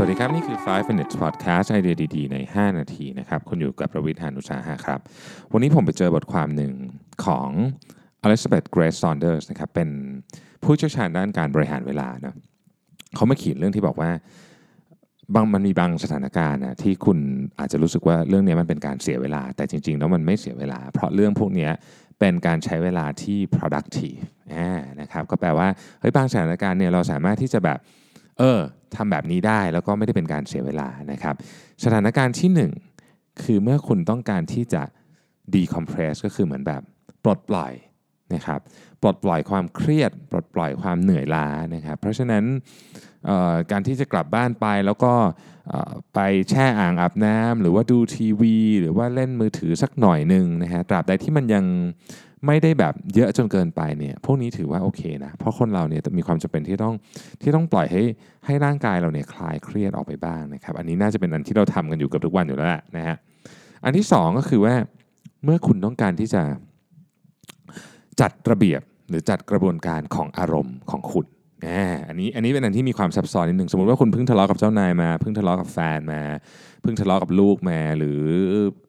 สวัสดีครับ นี่คือ 5 minutes podcast ไอเดียดีๆ ใน 5 นาทีนะครับคุณอยู่กับประวิทยานุสาหะครับ วันนี้ผมไปเจอบทความหนึ่งของ Elizabeth Grace Saunders นะครับเป็นผู้เชี่ยวชาญด้านการบริหารเวลานะเขามาเขียนเรื่องที่บอกว่าบางมันมีบางสถานการณ์นะที่คุณอาจจะรู้สึกว่าเรื่องนี้มันเป็นการเสียเวลา แต่จริงๆแล้วมันไม่เสียเวลา เพราะเรื่องพวกนี้เป็นการใช้เวลาที่ productive นะครับก็แปลว่าเฮ้ยบางสถานการณ์เนี่ยเราสามารถที่จะแบบ เออทำแบบนี้ได้แล้วก็ไม่ได้เป็นการเสียเวลานะครับ สถานการณ์ที่ 1 คือเมื่อคุณต้องการที่จะ decompress ก็คือเหมือนแบบปลดปล่อยนะครับปลดปล่อยความเครียด ปลดปล่อยความเหนื่อยล้านะครับ เพราะฉะนั้นการที่จะกลับบ้านไปแล้วก็ไปแช่อ่างอาบน้ำหรือว่าดูทีวี หรือว่าเล่นมือถือสักหน่อยหนึ่งนะฮะตราบใดที่มันยัง ไม่ได้แบบเยอะจนเกินไปเนี่ยพวกนี้ถือว่าโอเคนะ เพราะคนเราเนี่ยมีความจำเป็นที่ต้องที่ต้องปล่อยให้ให้ร่างกายเราเนี่ยคลายเครียดออกไปบ้างนะครับ อันนี้น่าจะเป็นอันที่เราทำกันอยู่กับทุกวันอยู่แล้วนะฮะอันที่ 2 ก็คือว่าเมื่อคุณต้องการที่จะจัดระเบียบหรือจัดกระบวนการของอารมณ์ของคุณอันนี้อันนี้เป็นอันที่มีความซับซ้อนนิดหนึ่งสมมติว่าคุณเพิ่งทะเลาะกับเจ้านายมาเพิ่งทะเลาะกับแฟนมาเพิ่งทะเลาะกับลูกมาหรือ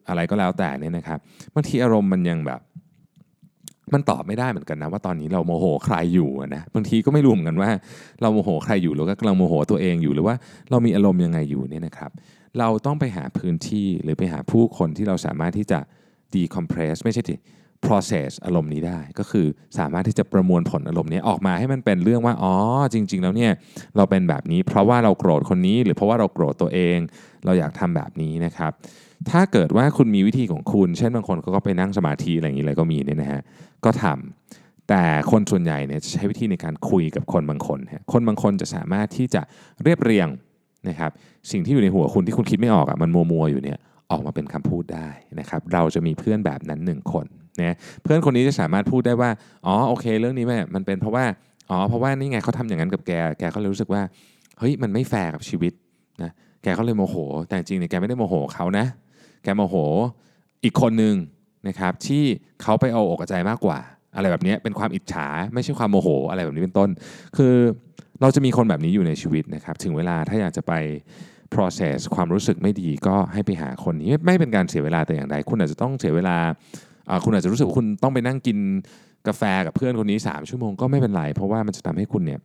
อะไรก็แล้วแต่เนี่ยนะครับบางทีอารมณ์มันยังแบบ มันตอบไม่ได้เหมือนกันนะว่าตอนนี้เราโมโหใครอยู่นะบางทีก็ไม่รู้เหมือนกันว่า เราโมโหใครอยู่หรือว่ากำลังโมโหตัวเองอยู่หรือว่าเรามีอารมณ์ยังไงอยู่เนี่ยนะครับ เราต้องไปหาพื้นที่หรือไปหาผู้คนที่เราสามารถที่จะดีคอมเพรสไม่ใช่ดิ process อารมณ์นี้ได้ก็คือสามารถที่จะประมวลผลอารมณ์นี้ออกมาให้มันเป็นเรื่องว่าอ๋อจริง ๆ แล้วเนี่ยเราเป็นแบบนี้ เพราะว่าเราโกรธคนนี้ หรือเพราะว่าเราโกรธตัวเอง เราอยากทำแบบนี้นะครับ ถ้าเกิดว่าคุณมีวิธีของคุณ เช่นบางคนเขาก็ไปนั่งสมาธิอะไรอย่างนี้เลยก็มีเนี่ยนะฮะก็ทำแต่คนส่วนใหญ่เนี่ยใช้วิธีในการคุยกับคนบางคนคนบางคนจะสามารถที่จะเรียบเรียงนะครับสิ่งที่อยู่ในหัวคุณที่คุณคิดไม่ออกอะ่ะมันมัวมัวอยู่เนี่ยออกมาเป็นคำพูดได้นะครับ เราจะมีเพื่อนแบบนั้นหนึ่งคน นะเพื่อนคนนี้จะสามารถพูดได้ว่าอ๋อโอเค เรื่องนี้แม่มันเป็นเพราะว่าอ๋อเพราะว่านี่ไงเขาทำอย่างนั้นกับแกแกก็เลยรู้สึกว่าเฮ้ยมันไม่แฟร์กับชีวิตนะแกก็เลยโมโห แต่จริงเนี่ยแกไม่ได้โมโหเขานะ แกโมโหอีกคนหนึ่งนะครับที่เขาไปเอาอกเอาใจมากกว่า อะไรแบบนี้เป็นความอิจฉาไม่ใช่ความโมโหอะไรแบบนี้เป็นต้น คือเราจะมีคนแบบนี้อยู่ในชีวิตนะครับ ถึงเวลาถ้าอยากจะไป process ความรู้สึกไม่ดีก็ให้ไปหาคนนี้ไม่เป็นการเสียเวลาแต่อย่างใดคุณอาจจะต้องเสียเวลา คุณอาจจะรู้สึกว่าคุณต้องไปนั่งกินกาแฟกับเพื่อนคนนี้ 3 ชั่วโมงก็ไม่เป็นไร เพราะว่ามันจะทำให้คุณเนี่ย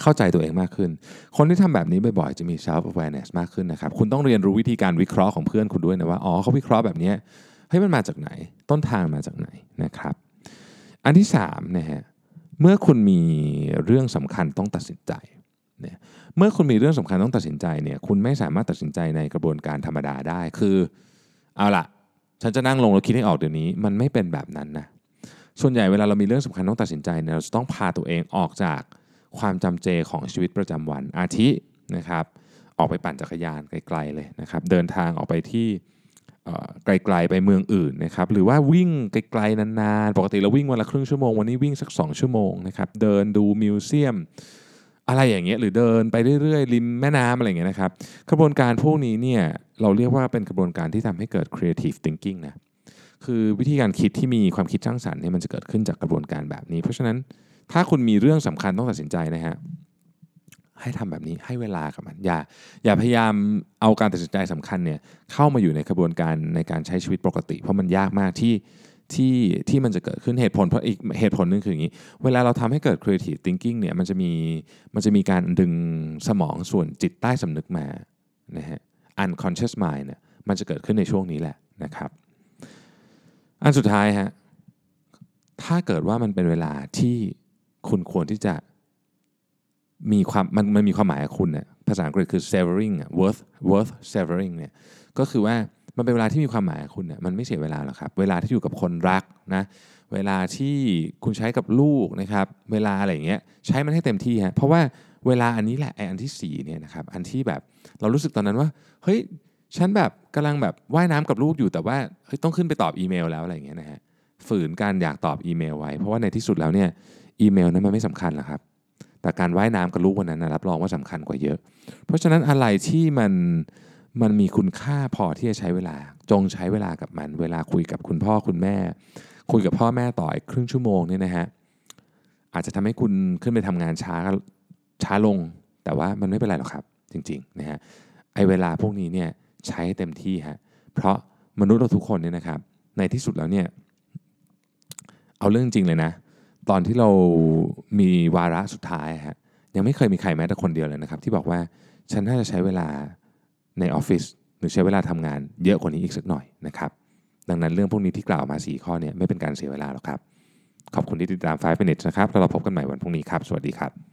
เข้าใจตัวเองมากขึ้น คนที่ทำแบบนี้บ่อยๆ จะมี self awareness มากขึ้นนะครับ คุณต้องเรียนรู้วิธีการวิเคราะห์ของเพื่อนคุณด้วยนะว่า อ๋อเขาวิเคราะห์แบบนี้เฮ้ยมันมาจากไหน ต้นทางมาจากไหนนะครับ อันที่3นะฮะ เมื่อคุณมีเรื่องสำคัญต้องตัดสินใจเนี่ย เมื่อคุณมีเรื่องสำคัญต้องตัดสินใจเนี่ย คุณไม่สามารถตัดสินใจในกระบวนการธรรมดาได้ คือ เอาละ ฉันจะนั่งลงแล้วคิดให้ออกเดี๋ยวนี้ มันไม่เป็นแบบนั้นนะส่วนใหญ่เวลาเรามีเรื่องสำคัญต้องตัดสินใจเนี่ยเราจะต้องพาตัวเองออกจากความจำเจของชีวิตประจำวันอาทินะครับออกไปปั่นจักรยานไกลๆเลยนะครับเดินทางออกไปที่ไกลๆไปเมืองอื่นนะครับหรือว่าวิ่งไกลๆนานๆ ปกติเราวิ่งวันละครึ่งชั่วโมงวันนี้วิ่งสัก 2 ชั่วโมงนะครับเดินดูมิวเซียม อะไรอย่างเงี้ยหรือเดินไปเรื่อยๆริมแม่น้ำอะไรอย่างเงี้ยนะครับกระบวนการพวกนี้เนี่ยเราเรียกว่าเป็นกระบวนการที่ทำให้เกิด creative thinking นะคือวิธีการคิดที่มีความคิดสร้างสรรค์เนี่ยมันจะเกิดขึ้นจากกระบวนการแบบนี้ เพราะฉะนั้นถ้าคุณมีเรื่องสำคัญต้องตัดสินใจนะฮะให้ทำแบบนี้ให้เวลากับมัน อย่าอย่าพยายามเอาการตัดสินใจสำคัญเนี่ยเข้ามาอยู่ในกระบวนการในการใช้ชีวิตปกติ เพราะมันยากมากที่ ที่ที่มันจะเกิดขึ้นเหตุผลเพราะอีกเหตุผลนึงคืออย่างนี้ เวลาเราทำให้เกิด creative thinking เนี่ยมันจะมีมันจะมีการดึงสมองส่วนจิตใต้สำนึกมานะฮะ unconscious mind เนี่ยมันจะเกิดขึ้นในช่วงนี้แหละนะครับ อันสุดท้ายฮะถ้าเกิดว่ามันเป็นเวลาที่คุณควรที่จะมีความมันมันมีความหมายกับคุณเนี่ยภาษาอังกฤษคือ savoring worth worth savoring เนี่ยก็คือว่า มันเป็นเวลาที่มีความหมายคุณเนี่ยมันไม่เสียเวลาหรอกครับ เวลาที่อยู่กับคนรักนะ เวลาที่คุณใช้กับลูกนะครับ เวลาอะไรอย่างเงี้ยใช้มันให้เต็มที่ฮะเพราะว่าเวลาอันนี้แหละไออันที่4เนี่ยนะครับอันที่แบบเรารู้สึกตอนนั้นว่าเฮ้ยฉันแบบกำลังแบบว่ายน้ำกับลูกอยู่แต่ว่าเฮ้ยต้องขึ้นไปตอบอีเมลแล้วอะไรอย่างเงี้ยนะฮะฝืนการอยากตอบอีเมลไว้ เพราะว่าในที่สุดแล้วเนี่ยอีเมลนั้นมันไม่สำคัญหรอกครับ แต่การว่ายน้ำกับลูกวันนั้นนะรับรองว่าสำคัญกว่าเยอะ เพราะฉะนั้นอะไรที่มัน มันมีคุณค่าพอที่จะใช้เวลา จงใช้เวลากับมัน เวลาคุยกับคุณพ่อคุณแม่ คุยกับพ่อแม่ต่ออีกครึ่งชั่วโมงเนี่ยนะฮะอาจจะทำให้คุณขึ้นไปทำงานช้าช้าลง แต่ว่ามันไม่เป็นไรหรอกครับ จริงๆนะฮะไอเวลาพวกนี้เนี่ยใช้เต็มที่ฮะเพราะมนุษย์เราทุกคนเนี่ยนะครับ ในที่สุดแล้วเนี่ยเอาเรื่องจริงเลยนะ ตอนที่เรามีวาระสุดท้ายฮะยังไม่เคยมีใครแม้แต่คนเดียวเลยนะครับ ที่บอกว่าฉันน่าจะใช้เวลา ในออฟฟิศหรือใช้เวลาทำงานเยอะกว่านี้อีกสักหน่อยนะครับ ดังนั้นเรื่องพวกนี้ที่กล่าวมา 4 ข้อเนี่ยไม่เป็นการเสียเวลาหรอกครับ ขอบคุณที่ติดตาม 5 minutes นะครับแล้วเราพบกันใหม่วันพรุ่งนี้ครับ สวัสดีครับ